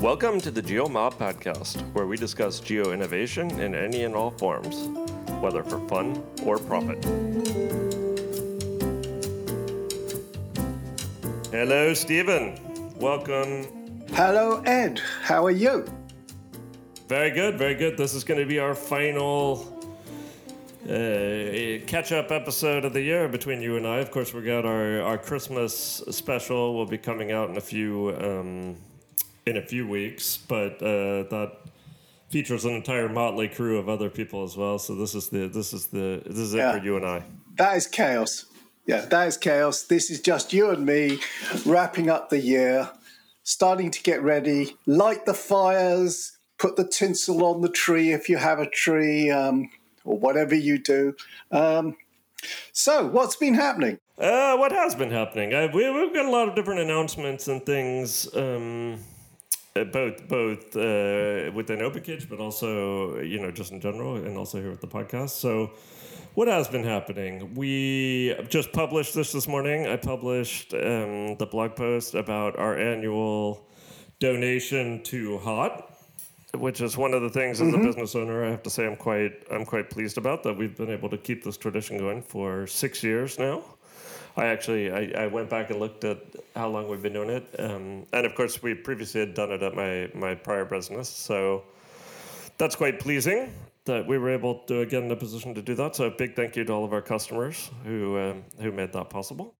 Welcome to the GeoMob podcast, where we discuss geo innovation in any and all forms, whether for fun or profit. Hello, Steven. Welcome. Hello, Ed. How are you? Very good, very good. This is going to be our final uh, catch up episode of the year between you and I. Of course, we got our, our Christmas special will be coming out in a few um, in a few weeks, but uh, that features an entire motley crew of other people as well. So this is the this is the this is it Yeah. for you and I. That is chaos. Yeah, that is chaos. This is just you and me wrapping up the year, starting to get ready, light the fires, put the tinsel on the tree if you have a tree, um, or whatever you do. Um, so, what's been happening? Uh, what has been happening? Uh, we, we've got a lot of different announcements and things, um, both both uh, within OpenCage, but also you know just in general, and also here with the podcast. So, what has been happening? We just published this this morning. I published um, the blog post about our annual donation to HOT which is one of the things as a business owner I have to say I'm quite I'm quite pleased about that we've been able to keep this tradition going for six years now. I actually I, I went back and looked at how long we've been doing it, um, and of course we previously had done it at my my prior business, so that's quite pleasing that we were able to get in a position to do that. So a big thank you to all of our customers who um, who made that possible.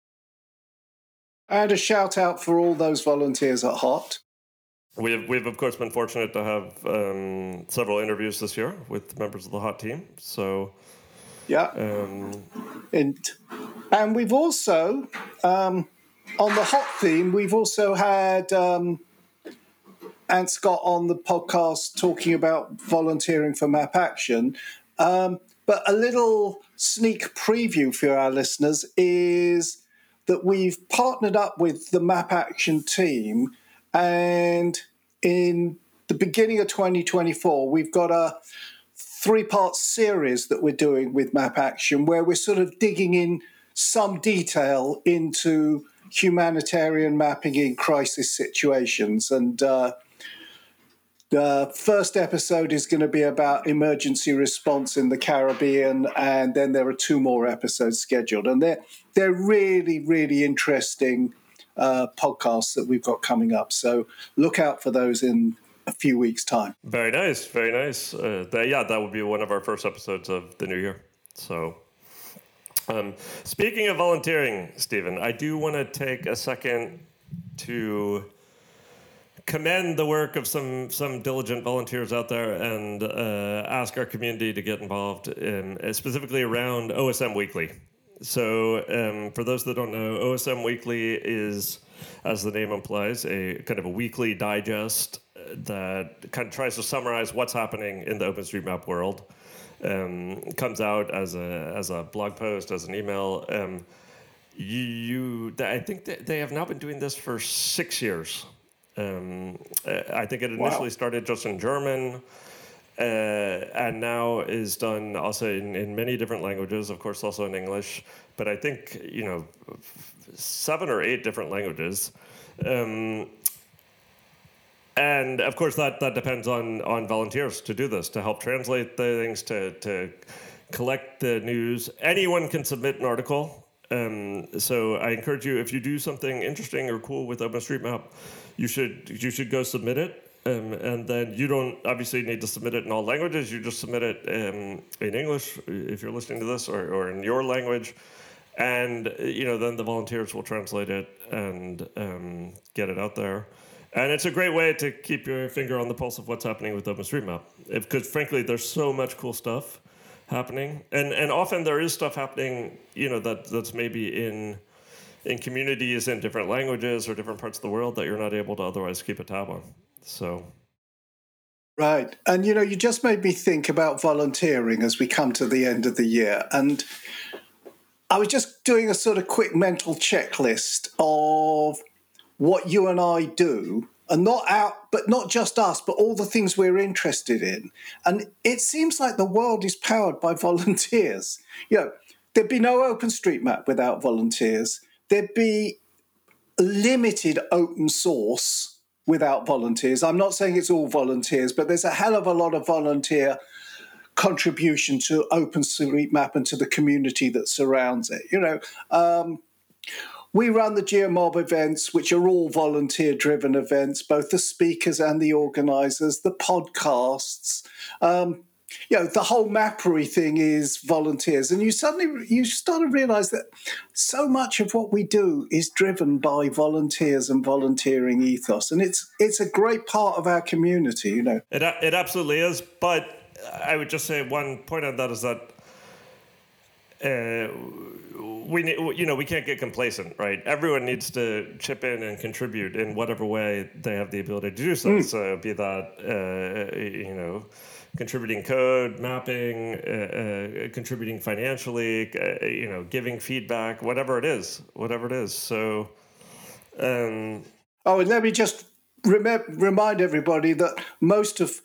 And a shout out for all those volunteers at HOT. We've, we've of course been fortunate to have um, several interviews this year with members of the HOT team. So Yeah. um, And, and we've also, um, on the HOT theme, we've also had um, Scott on the podcast talking about volunteering for Map Action. Um, but a little sneak preview for our listeners is that we've partnered up with the Map Action team, and in the beginning of 2024, we've got a three part series that we're doing with Map Action where we're sort of digging in some detail into humanitarian mapping in crisis situations. And uh, the first episode is going to be about emergency response in the Caribbean, and then there are two more episodes scheduled. And they're, they're really, really interesting uh, podcasts that we've got coming up. So look out for those in a few weeks' time. very nice, very nice. Uh, yeah, that would be one of our first episodes of the new year. So, um, speaking of volunteering, Steven, I do want to take a second to commend the work of some some diligent volunteers out there and uh, ask our community to get involved in uh, specifically around OSM Weekly. So, um, for those that don't know, OSM Weekly is, as the name implies, a kind of a weekly digest uh, that kind of tries to summarize what's happening in the OpenStreetMap world. Um, comes out as a as a blog post, as an email. Um, you, I think that they have now been doing this for six years. Um, uh, I think it initially started just in German, uh, and now is done also in, in many different languages. Of course, also in English. But I think you know seven or eight different languages. Um, and of course, that, that depends on, on volunteers to do this, to help translate the things, to, to collect the news. Anyone can submit an article. Um, so I encourage you, if you do something interesting or cool with OpenStreetMap, you should you should go submit it. Um, and then you don't obviously need to submit it in all languages. You just submit it um, in English if you're listening to this, or, or in your language. And uh, you know then the volunteers will translate it and um, get it out there. And it's a great way to keep your finger on the pulse of what's happening with openstreetmap. Because frankly there's so much cool stuff happening. And and often there is stuff happening you know that that's maybe in in communities in different languages or different parts of the world that you're not able to otherwise keep a tab on so Right. And you know, you just made me think about volunteering as we come to the end of the year. And I was just doing a sort of quick mental checklist of what you and I do, and not out, but not just us, but all the things we're interested in. And it seems like the world is powered by volunteers. You know, there'd be no OpenStreetMap without volunteers. There'd be limited open source without volunteers. I'm not saying it's all volunteers, but there's a hell of a lot of volunteer contribution to OpenStreetMap and to the community that surrounds it. You know, um, we run the GeoMob events, which are all volunteer driven events, both the speakers and the organizers, the podcasts. Um, you know, the whole Mappery thing is volunteers. And you suddenly you start to realize that so much of what we do is driven by volunteers and volunteering ethos. And it's it's a great part of our community, you know. It, it absolutely is. But I would just say one point on that is that uh, we you know we can't get complacent, right? Everyone needs to chip in and contribute in whatever way they have the ability to do so. Mm. So be that uh, you know contributing code, mapping, uh, uh, contributing financially, uh, you know, giving feedback, whatever it is, whatever it is. So. Um, oh, and let me just rem- remind everybody that most of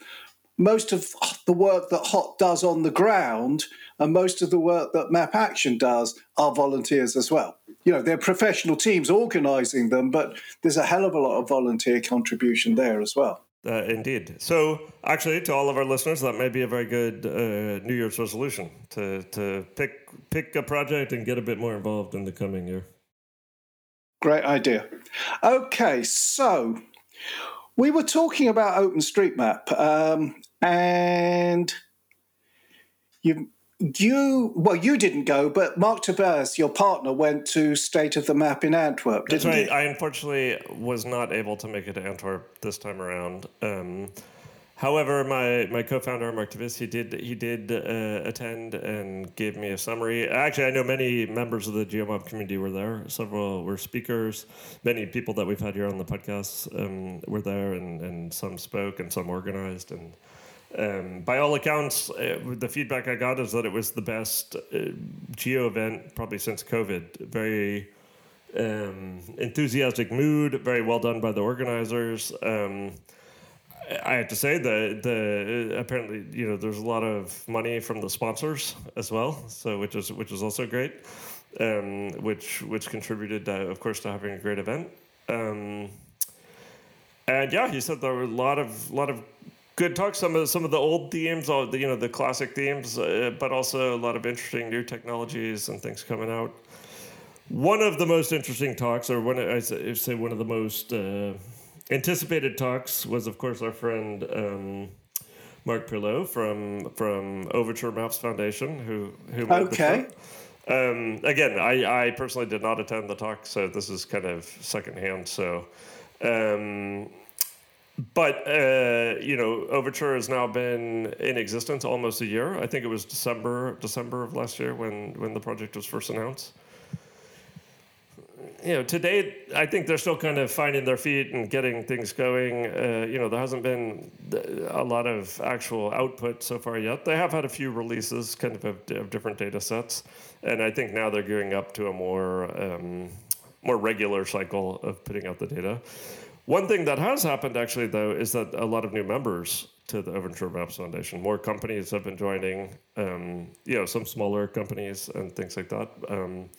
most of the work that HOT does on the ground and most of the work that Map Action does are volunteers as well. You know, they're professional teams organising them, but there's a hell of a lot of volunteer contribution there as well. Uh, indeed. So, actually, to all of our listeners, that may be a very good uh, New Year's resolution to to pick pick a project and get a bit more involved in the coming year. Great idea. Okay, so we were talking about OpenStreetMap, um, and you you well you didn't go but mark Tobias, your partner went to state of the map in antwerp That's right. He? i unfortunately was not able to make it to antwerp this time around um, however my, my co-founder mark Tobias, he did he did uh, attend and gave me a summary actually i know many members of the geomob community were there several were speakers many people that we've had here on the podcast um, were there and, and some spoke and some organized and um, by all accounts, uh, the feedback I got is that it was the best uh, geo event probably since COVID. Very um, enthusiastic mood, very well done by the organizers. Um, I have to say that the apparently you know there's a lot of money from the sponsors as well, so which is which is also great, um, which which contributed uh, of course to having a great event. Um, and yeah, he said there were a lot of lot of good talk. Some of some of the old themes, all the, you know, the classic themes, uh, but also a lot of interesting new technologies and things coming out. One of the most interesting talks, or one I say one of the most uh, anticipated talks, was of course our friend um, Marc Prioleau from from Overture Maps Foundation, who who made okay. the um, again, I, I personally did not attend the talk, so this is kind of secondhand. So, um, but uh, you know, Overture has now been in existence almost a year. I think it was December December of last year when when the project was first announced. You know, today I think they're still kind of finding their feet and getting things going. Uh, you know, there hasn't been a lot of actual output so far yet. They have had a few releases, kind of of, of different data sets, and I think now they're gearing up to a more um, more regular cycle of putting out the data. One thing that has happened actually, though, is that a lot of new members to the Overture Maps Foundation, more companies have been joining. Um, you know, some smaller companies and things like that. Um,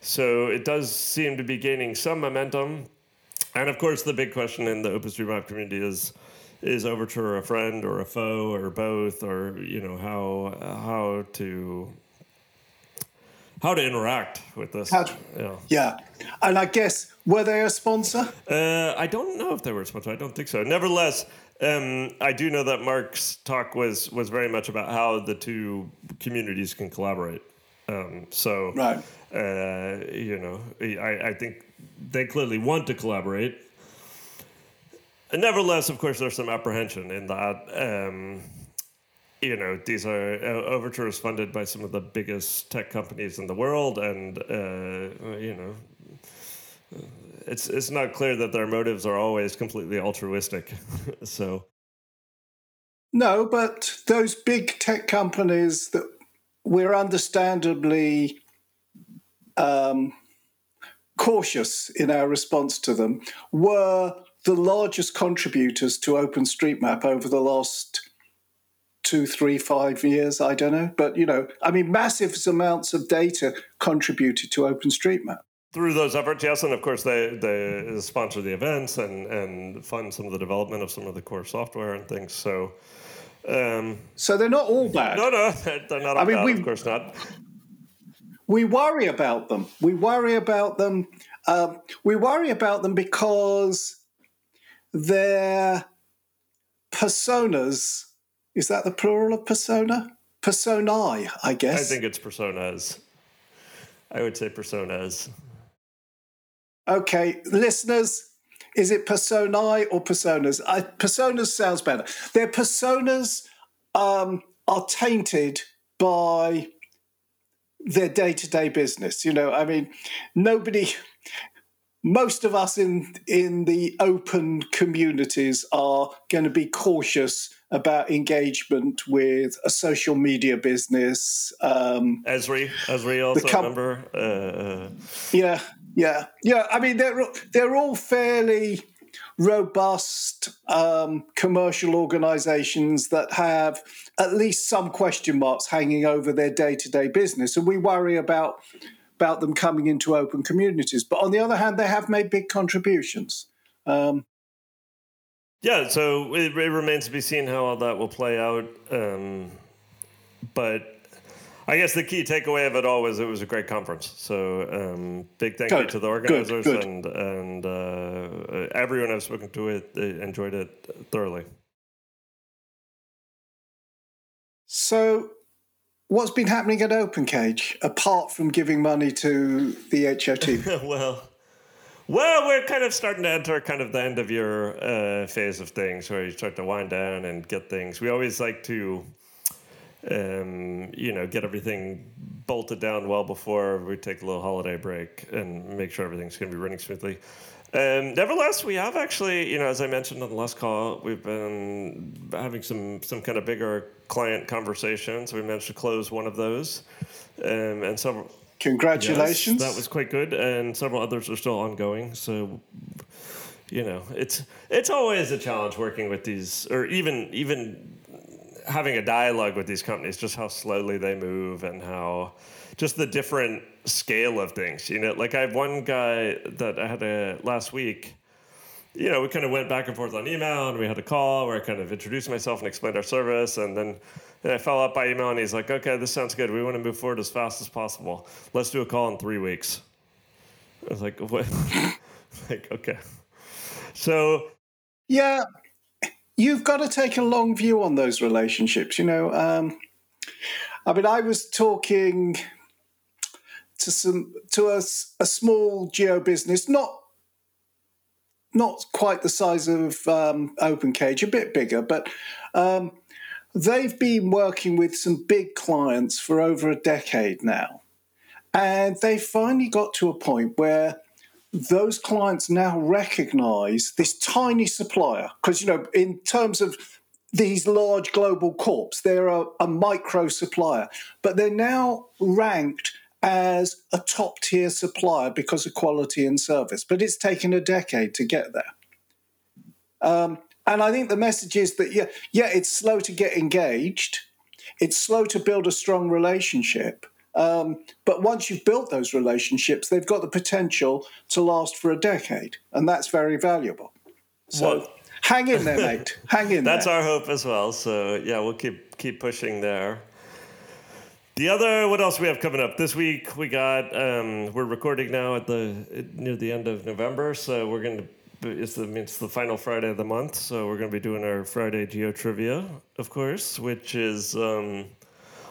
so it does seem to be gaining some momentum. And of course, the big question in the OpenStreetMap community is: Is Overture a friend or a foe or both, or you know how how to how to interact with this. To, yeah. yeah. And I guess, were they a sponsor? Uh, I don't know if they were a sponsor. I don't think so. Nevertheless, um, I do know that Mark's talk was was very much about how the two communities can collaborate. Um, so, right. Uh, you know, I, I think they clearly want to collaborate. And nevertheless, of course, there's some apprehension in that. Um, you know, these are uh, Overture is funded by some of the biggest tech companies in the world, and uh, you know, it's it's not clear that their motives are always completely altruistic. so, no, but those big tech companies that we're understandably um, cautious in our response to them were the largest contributors to OpenStreetMap over the last two, three, five years. I don't know. But, you know, I mean, massive amounts of data contributed to OpenStreetMap. through those efforts, yes, and of course they they sponsor the events and and fund some of the development of some of the core software and things. So. Um, so they're not all bad. No, no, they're not. I mean, bad, we, of course not. We worry about them. We worry about them. Um, we worry about them because their personas. Is that the plural of persona? Personae, I guess. I think it's personas. I would say personas. Okay, listeners, is it personae or personas? I, personas sounds better. Their personas um, are tainted by their day to day business. You know, I mean, nobody, most of us in in the open communities are going to be cautious about engagement with a social media business. Um, Esri, Esri also com- remember. Uh, uh, yeah, yeah, yeah. I mean, they're they're all fairly robust um, commercial organizations that have at least some question marks hanging over their day-to-day business and we worry about about them coming into open communities but on the other hand they have made big contributions um, yeah so it, it, remains to be seen how all that will play out um, but I guess the key takeaway of it all was it was a great conference. So um, big thank good. you to the organizers good. Good. and and uh, everyone I've spoken to it enjoyed it thoroughly. So, what's been happening at OpenCage apart from giving money to the HOT? well. Well, we're kind of starting to enter kind of the end of your uh, phase of things where you start to wind down and get things. We always like to um, you know, get everything bolted down well before we take a little holiday break and make sure everything's going to be running smoothly. Um, nevertheless, we have actually, you know, as I mentioned on the last call, we've been having some some kind of bigger client conversations. We managed to close one of those, um, and several. Congratulations! Yes, that was quite good, and several others are still ongoing. So, you know, it's it's always a challenge working with these, or even even having a dialogue with these companies, just how slowly they move and how just the different scale of things. You know, like I have one guy that I had a last week. You know, we kind of went back and forth on email, and we had a call where I kind of introduced myself and explained our service, and then and I followed up by email, and he's like, "Okay, this sounds good. We want to move forward as fast as possible. Let's do a call in three weeks." I was like, "What?" like, okay. So, yeah, you've got to take a long view on those relationships. You know, um, I mean, I was talking to some to a, a small geo business, not not quite the size of um, OpenCage, a bit bigger, but um, they've been working with some big clients for over a decade now. And they finally got to a point where those clients now recognize this tiny supplier because you know in terms of these large global corps they're a, a micro supplier but they're now ranked as a top tier supplier because of quality and service but it's taken a decade to get there um, and i think the message is that yeah yeah it's slow to get engaged it's slow to build a strong relationship um, but once you've built those relationships, they've got the potential to last for a decade, and that's very valuable. So well, hang in there, mate. hang in there. that's there. our hope as well. So yeah, we'll keep keep pushing there. The other, what else we have coming up this week? We got um, we're recording now at the near the end of November, so we're going to. It's the it's the final Friday of the month, so we're going to be doing our Friday Geo Trivia, of course, which is. Um,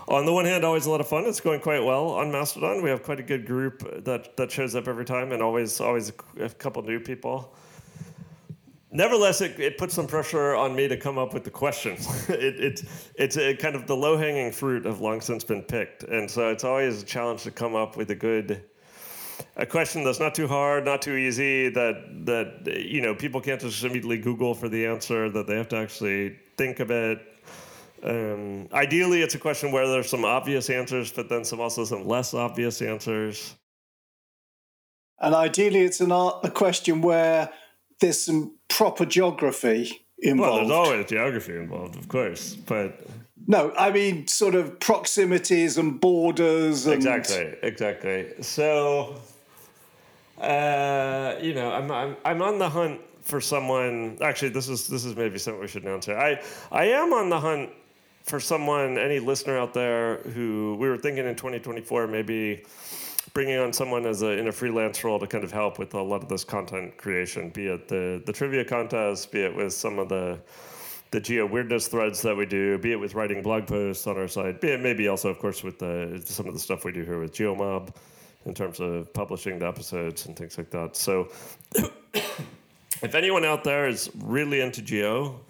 on the one hand, always a lot of fun. It's going quite well on Mastodon. We have quite a good group that, that shows up every time, and always always a, couple new people. Nevertheless, it, it puts some pressure on me to come up with the questions. it, it, it's kind of the low hanging fruit have long since been picked, and so it's always a challenge to come up with a good a question that's not too hard, not too easy, that that you know people can't just immediately Google for the answer, that they have to actually think of it, um, ideally, it's a question where there's some obvious answers, but then some also some less obvious answers. And ideally, it's an a question where there's some proper geography involved. Well, there's always geography involved, of course, but no, I mean sort of proximities and borders. And... Exactly, exactly. So uh, you know, I'm, I'm I'm on the hunt for someone. Actually, this is this is maybe something we should announce here. I I am on the hunt for someone, any listener out there who we were thinking in 2024 maybe bringing on someone as a in a freelance role to kind of help with a lot of this content creation, be it the the trivia contest, be it with some of the the geo weirdness threads that we do, be it with writing blog posts on our site, be it maybe also, of course, with the, some of the stuff we do here with GeoMob in terms of publishing the episodes and things like that. So, if anyone out there is really into geo,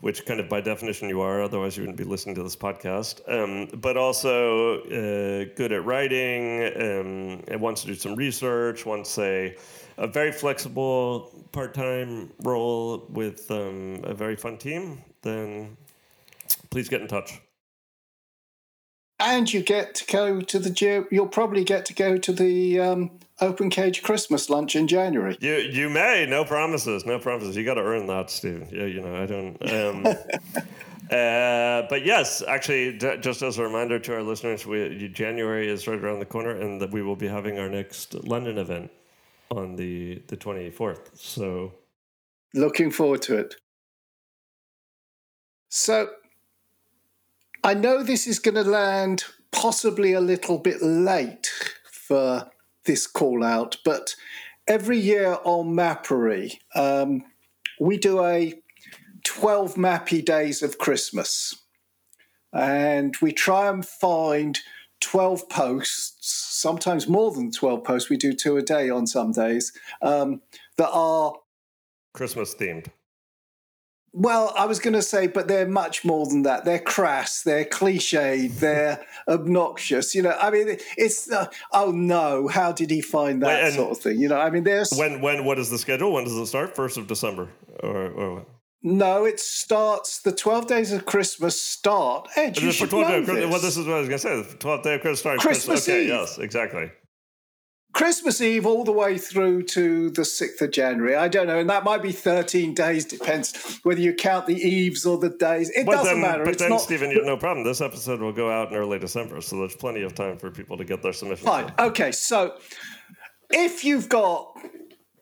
which kind of by definition you are, otherwise you wouldn't be listening to this podcast. Um, but also uh, good at writing, um, and wants to do some research, wants a, a very flexible part time role with um, a very fun team, then please get in touch. And you get to go to the You'll probably get to go to the um, open cage Christmas lunch in January. You you may no promises, no promises. You got to earn that, Steven. Yeah, you know I don't. Um, uh, but yes, actually, d- just as a reminder to our listeners, we, January is right around the corner, and that we will be having our next London event on the the twenty fourth. So, looking forward to it. So, I know this is going to land possibly a little bit late for this call out, but every year on Mappery, um, we do a 12 Mappy days of Christmas. And we try and find 12 posts, sometimes more than 12 posts, we do two a day on some days, um, that are Christmas themed. Well, I was going to say, but they're much more than that. They're crass, they're cliched, they're obnoxious. You know, I mean, it's uh, oh no, how did he find that Wait, sort of thing? You know, I mean, there's when when what is the schedule? When does it start? First of December or, or No, it starts. The twelve days of Christmas start. Ed, you should know this. Well, this is what I was going to say. The twelfth day of Christmas starts. Christmas okay, Eve. yes, exactly. Christmas Eve all the way through to the 6th of January. I don't know. And that might be 13 days, depends whether you count the eves or the days. It but doesn't then, matter. But it's then, not, Steven, you no problem. This episode will go out in early December, so there's plenty of time for people to get their submissions. Fine. In. Okay. So if you've got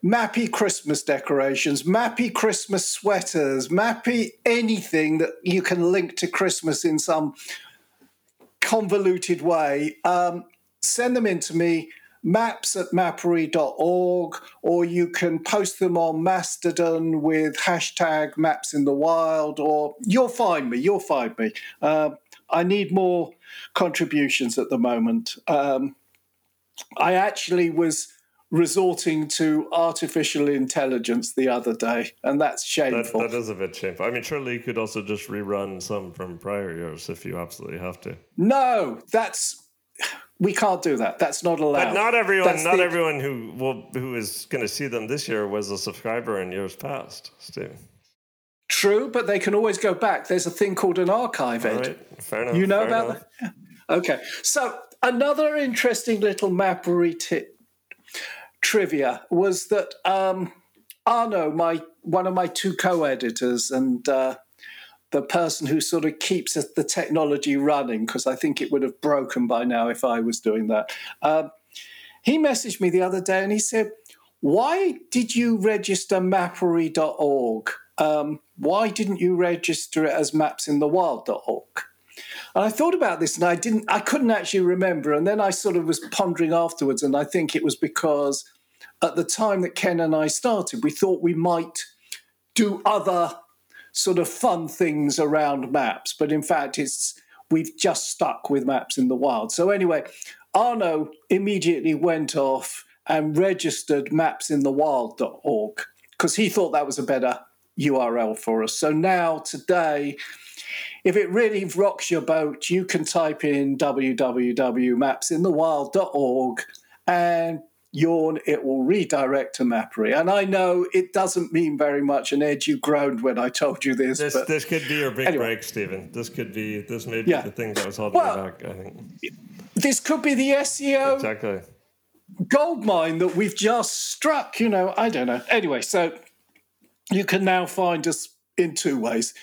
mappy Christmas decorations, mappy Christmas sweaters, mappy anything that you can link to Christmas in some convoluted way, um, send them in to me maps at mappery.org, or you can post them on Mastodon with hashtag maps in the wild, or you'll find me, you'll find me. Uh, I need more contributions at the moment. Um, I actually was resorting to artificial intelligence the other day, and that's shameful. That, that is a bit shameful. I mean, surely you could also just rerun some from prior years if you absolutely have to. No, that's we can't do that. That's not allowed. But not everyone, That's not the, everyone who will who is going to see them this year was a subscriber in years past, Steve. True, but they can always go back. There's a thing called an archive, Ed. Right. Fair enough. You know about enough. that? Yeah. Okay. So another interesting little mappery t- trivia was that um, Arno, my one of my two co-editors, and uh, the person who sort of keeps the technology running because I think it would have broken by now if I was doing that. Um, he messaged me the other day and he said, Why did you register mappery.org? Um, why didn't you register it as mapsinthewild.org? And I thought about this and I didn't I couldn't actually remember. And then I sort of was pondering afterwards, and I think it was because at the time that Ken and I started, we thought we might do other sort of fun things around maps, but in fact, it's we've just stuck with maps in the wild. So anyway, Arno immediately went off and registered mapsinthewild.org because he thought that was a better URL for us. So now today, if it really rocks your boat, you can type in www.mapsinthewild.org and yawn, it will redirect to Mappery. And I know it doesn't mean very much, and Ed, you groaned when I told you this. This, but this could be your big anyway. break, Steven. This could be, this may be yeah. the thing that was holding well, back, I think. This could be the SEO exactly. gold mine that we've just struck, you know, I don't know. Anyway, so you can now find us in two ways.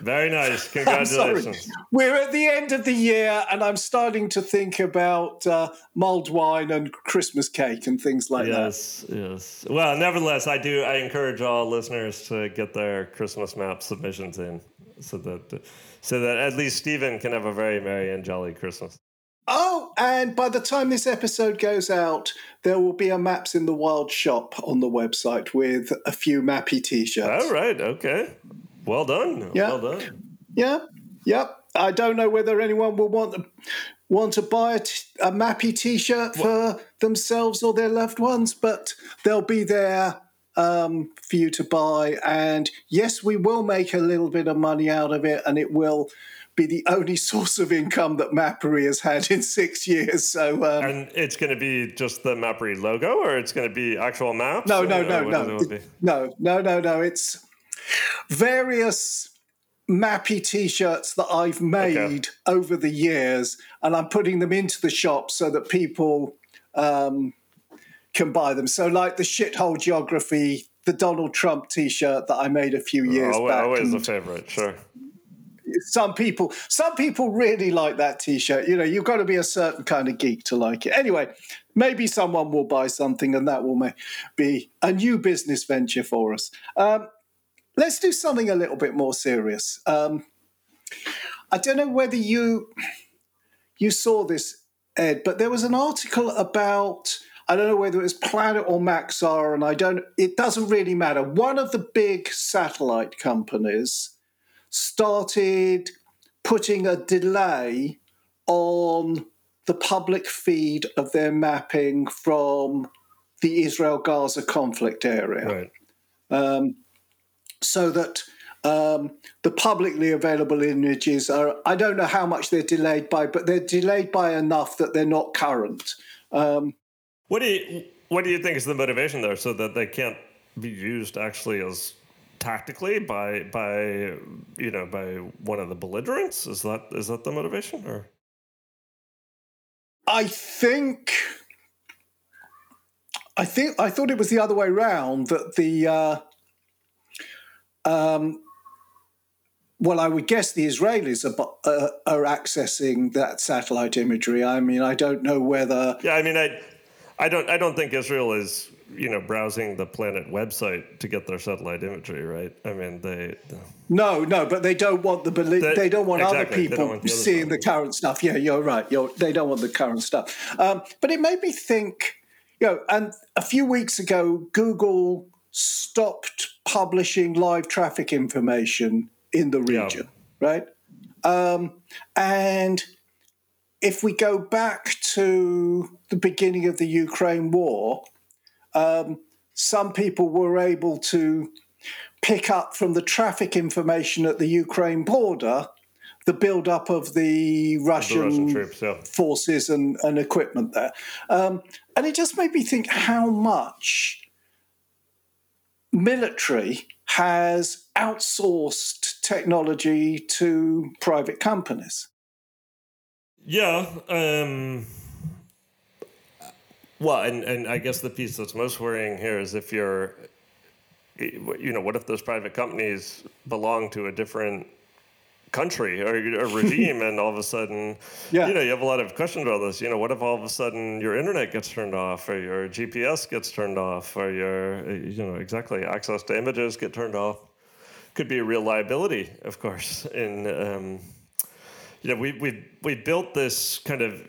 Very nice. Congratulations. We're at the end of the year, and I'm starting to think about uh, mulled wine and Christmas cake and things like yes, that. Yes, yes. Well, nevertheless, I do. I encourage all listeners to get their Christmas map submissions in, so that so that at least Steven can have a very merry and jolly Christmas. Oh, and by the time this episode goes out, there will be a Maps in the Wild shop on the website with a few Mappy t-shirts. All right. Okay. Well done. Yeah. Well done. Yeah. Yep. I don't know whether anyone will want to, want to buy a, t- a Mappy T-shirt for themselves or their loved ones, but they'll be there um, for you to buy. And yes, we will make a little bit of money out of it, and it will be the only source of income that Mappery has had in six years. So, um, and it's going to be just the Mappery logo, or it's going to be actual maps? No, no, no, no, no, no, no, no. It's various mappy t-shirts that I've made okay. over the years, and I'm putting them into the shop so that people um, can buy them. So, like the shithole geography, the Donald Trump T-shirt that I made a few years oh, back. Always a favorite, sure. Some people, some people really like that T-shirt. You know, you've got to be a certain kind of geek to like it. Anyway, maybe someone will buy something, and that will be a new business venture for us. Um, let's do something a little bit more serious. Um, I don't know whether you you saw this, Ed, but there was an article about I don't know whether it was Planet or Maxar, and I don't. It doesn't really matter. One of the big satellite companies started putting a delay on the public feed of their mapping from the Israel Gaza conflict area. Right. Um, so that um, the publicly available images are, I don't know how much they're delayed by, but they're delayed by enough that they're not current. Um, what do you What do you think is the motivation there, so that they can't be used actually as tactically by by you know by one of the belligerents? Is that is that the motivation or? I think. I think I thought it was the other way around that the uh, um, well, I would guess the Israelis are, uh, are accessing that satellite imagery. I mean, I don't know whether. Yeah, I mean, I, I don't, I don't think Israel is, you know, browsing the Planet website to get their satellite imagery, right? I mean, they. No, no, but they don't want the they, they don't want exactly, other people want the other seeing the current stuff. Yeah, you're right. You're, they don't want the current stuff. Um, but it made me think. You know, and a few weeks ago, Google stopped publishing live traffic information in the region, yeah. right? Um, and if we go back to the beginning of the Ukraine war, um, some people were able to pick up from the traffic information at the Ukraine border the build-up of the Russian, the Russian troops, yeah. forces and, and, equipment there. Um, and it just made me think how much military has outsourced technology to private companies. Yeah. Um, well, and, and I guess the piece that's most worrying here is if you're, you know, what if those private companies belong to a different country or a regime and all of a sudden yeah. you know you have a lot of questions about this. You know what if all of a sudden your internet gets turned off or your gps gets turned off or your you know exactly access to images get turned off? Could be a real liability of course. In um, you know we we we built this kind of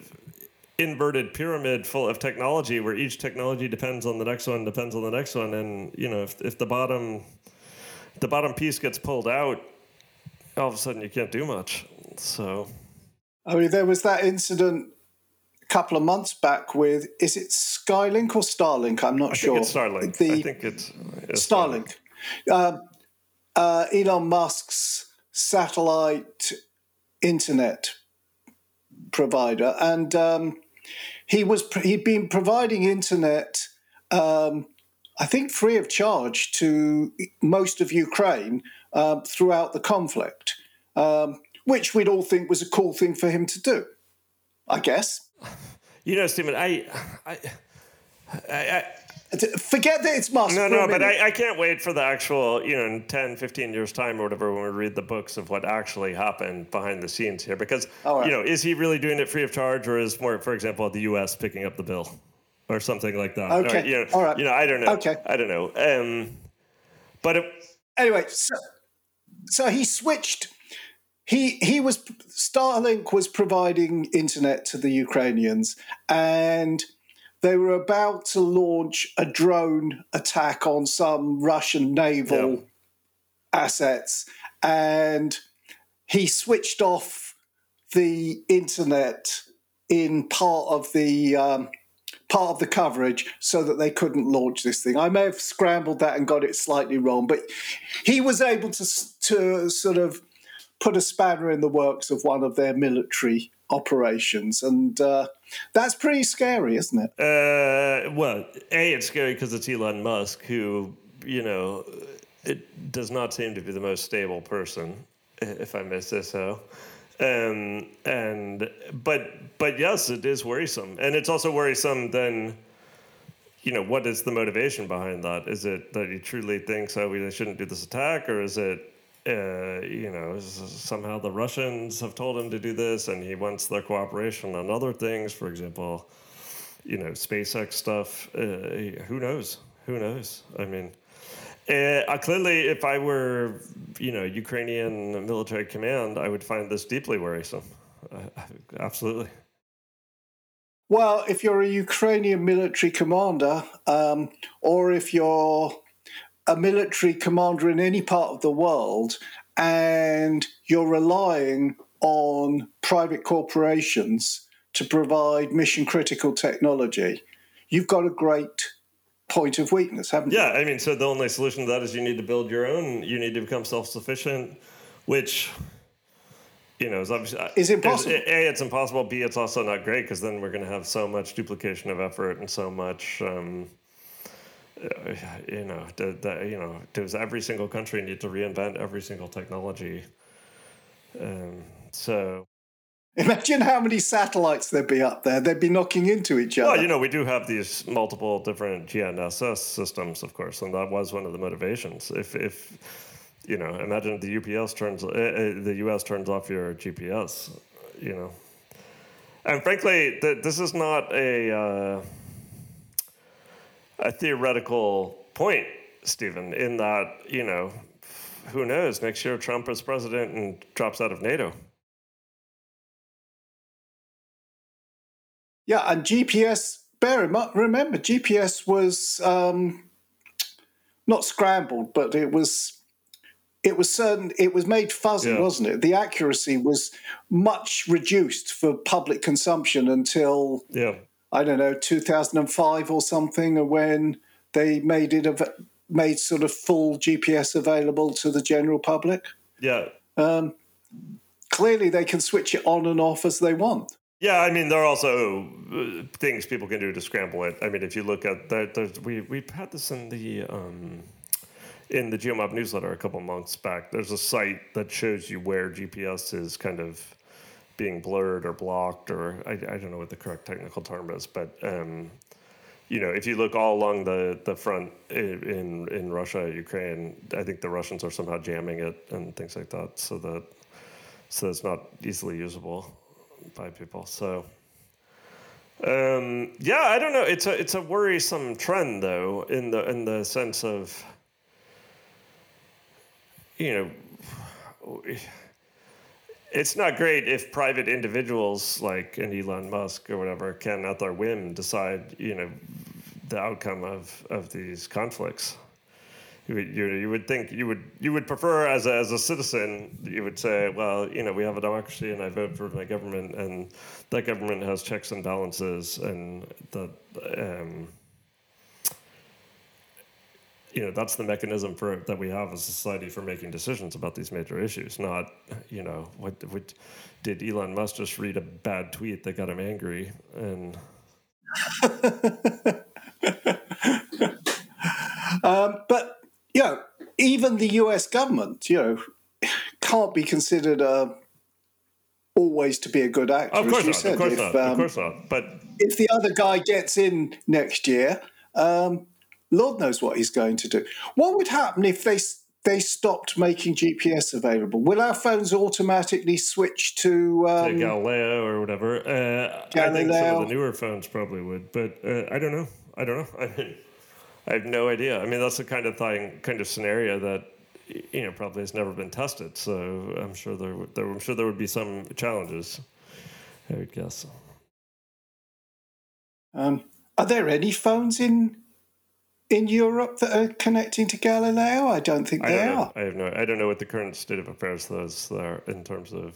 inverted pyramid full of technology where each technology depends on the next one depends on the next one. And you know if, if the bottom the bottom piece gets pulled out all of a sudden you can't do much. So, I mean, there was that incident a couple of months back with is it Skylink or Starlink? I'm not I sure. Think it's Starlink. The I think it's, it's Starlink. Starlink. Um, uh, Elon Musk's satellite internet provider, and um, he was he'd been providing internet. Um, I think free of charge to most of Ukraine um, throughout the conflict, um, which we'd all think was a cool thing for him to do, I guess. You know, Steven, I, I, I, Forget that it's Musk. No, no, but I, I, can't wait for the actual, you know, in 10, 15 years' time or whatever, when we read the books of what actually happened behind the scenes here. Because, right. you know, is he really doing it free of charge or is more, for example, the U.S. picking up the bill or something like that? Okay. Or, you know, All right. You know, I don't know. Okay. I don't know. Um, but it, anyway, so, so he switched. He he was Starlink was providing internet to the Ukrainians and they were about to launch a drone attack on some Russian naval yeah. assets, and he switched off the internet in part of the um, part of the coverage so that they couldn't launch this thing. I may have scrambled that and got it slightly wrong, but he was able to to sort of put a spanner in the works of one of their military operations, and uh, that's pretty scary, isn't it? Uh, well, a it's scary because it's Elon Musk, who you know, it does not seem to be the most stable person, if I may say so. Um, and but but yes, it is worrisome, and it's also worrisome. Then, you know, what is the motivation behind that? Is it that he truly thinks, oh, we shouldn't do this attack, or is it uh, you know, somehow the Russians have told him to do this, and he wants their cooperation on other things. For example, you know, SpaceX stuff. Uh, who knows? Who knows? I mean, uh, clearly, if I were, you know, Ukrainian military command, I would find this deeply worrisome. Uh, absolutely. Well, if you're a Ukrainian military commander, um, or if you're a military commander in any part of the world and you're relying on private corporations to provide mission critical technology, you've got a great point of weakness, haven't yeah, you? Yeah, I mean, so the only solution to that is you need to build your own, you need to become self sufficient, which. You know, is obviously is impossible. A, it's impossible. B, it's also not great because then we're going to have so much duplication of effort and so much um, uh, you know, the, the, you know, does every single country need to reinvent every single technology? Um, so. Imagine how many satellites there'd be up there. They'd be knocking into each other. Well, you know, we do have these multiple different GNSS systems, of course, and that was one of the motivations. If, if you know, imagine the UPS turns, uh, the US turns off your GPS, you know. And frankly, th- this is not a. Uh, a theoretical point, Steven, in that, you know, who knows, next year Trump is president and drops out of NATO. Yeah, and GPS, bear in mind, remember, GPS was um, not scrambled, but it was. It was certain. It was made fuzzy, yeah. wasn't it? The accuracy was much reduced for public consumption until yeah. I don't know, 2005 or something, when they made it av- made sort of full GPS available to the general public. Yeah. Um, clearly, they can switch it on and off as they want. Yeah, I mean, there are also uh, things people can do to scramble it. I mean, if you look at that, we we had this in the um, in the Geomob newsletter a couple months back. There's a site that shows you where GPS is kind of being blurred or blocked, or I, I don't know what the correct technical term is, but um, you know, if you look all along the, the front in in Russia, Ukraine, I think the Russians are somehow jamming it and things like that, so that so it's not easily usable by people. So. Um, yeah, I don't know. It's a it's a worrisome trend though, in the in the sense of you know it's not great if private individuals like an Elon Musk or whatever can, at their whim, decide you know the outcome of of these conflicts. You would, you, you would think you would you would prefer as a, as a citizen you would say well you know we have a democracy and I vote for my government and that government has checks and balances and that um, you know that's the mechanism for that we have as a society for making decisions about these major issues not you know what, what did elon musk just read a bad tweet that got him angry and um, but you know even the us government you know can't be considered uh, always to be a good actor of course, not, said. of, course if, not. Um, of course not but if the other guy gets in next year um, Lord knows what he's going to do. What would happen if they they stopped making GPS available? Will our phones automatically switch to, um, to Galileo or whatever? Uh, I think some of the newer phones probably would, but uh, I don't know. I don't know. I mean, I have no idea. I mean, that's the kind of thing, kind of scenario that you know probably has never been tested. So I'm sure there, there I'm sure there would be some challenges. I would guess. Um, are there any phones in in Europe that are connecting to Galileo? I don't think I they don't are. Know. I have no. I don't know what the current state of affairs is there in terms of.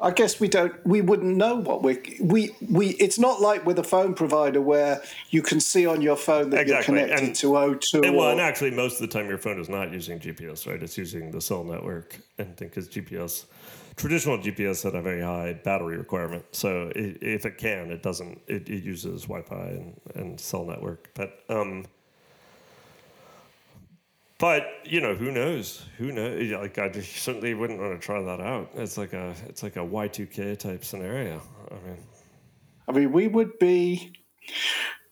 I guess we don't. We wouldn't know what we we we. It's not like with a phone provider where you can see on your phone that exactly. you're connected and, to O2. And, well, or, and actually, most of the time your phone is not using GPS, right? It's using the cell network, and because GPS, traditional GPS had a very high battery requirement. So it, if it can, it doesn't. It, it uses Wi-Fi and, and cell network, but. Um, but you know, who knows? Who knows? Like, I just certainly wouldn't want to try that out. It's like a, it's like a Y two K type scenario. I mean, I mean, we would be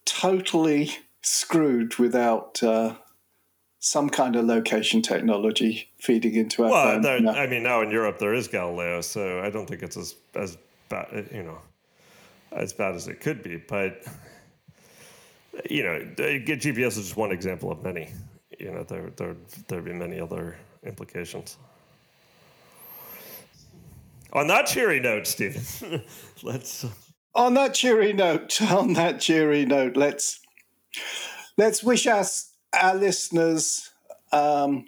totally screwed without uh, some kind of location technology feeding into our well, phone. No. I mean, now in Europe there is Galileo, so I don't think it's as as bad, you know, as bad as it could be. But you know, GPS is just one example of many you know, there there there'd be many other implications. On that cheery note, Steven, let's. Uh, on that cheery note, on that cheery note, let's let's wish us our listeners, um,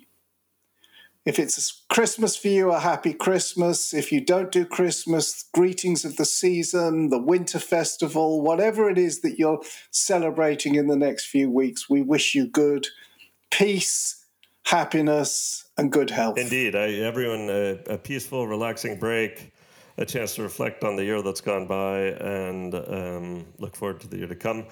if it's Christmas for you, a happy Christmas. If you don't do Christmas, greetings of the season, the winter festival, whatever it is that you're celebrating in the next few weeks, we wish you good peace, happiness, and good health. Indeed. I, everyone, uh, a peaceful, relaxing break, a chance to reflect on the year that's gone by, and um, look forward to the year to come.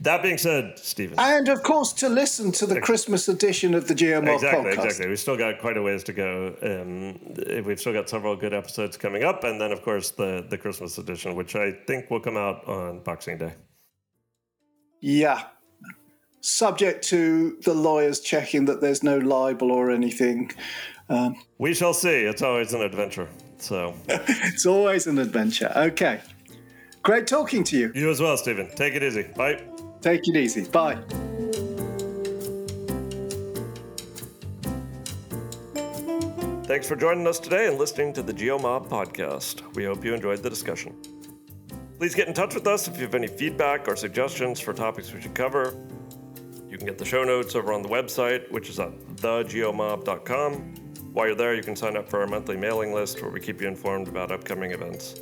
That being said, Steven. And of course, to listen to the Christmas edition of the GeoMob exactly, podcast. Exactly. We've still got quite a ways to go. Um, we've still got several good episodes coming up. And then, of course, the, the Christmas edition, which I think will come out on Boxing Day. Yeah, subject to the lawyers checking that there's no libel or anything. Um, we shall see. It's always an adventure. So it's always an adventure. Okay. Great talking to you. You as well, Steven. Take it easy. Bye. Take it easy. Bye. Thanks for joining us today and listening to the GeoMob podcast. We hope you enjoyed the discussion. Please get in touch with us if you have any feedback or suggestions for topics we should cover. You can get the show notes over on the website, which is at thegeomob.com. While you're there, you can sign up for our monthly mailing list where we keep you informed about upcoming events.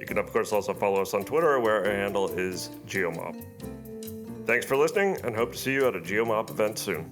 You can, of course, also follow us on Twitter where our handle is Geomob. Thanks for listening and hope to see you at a Geomob event soon.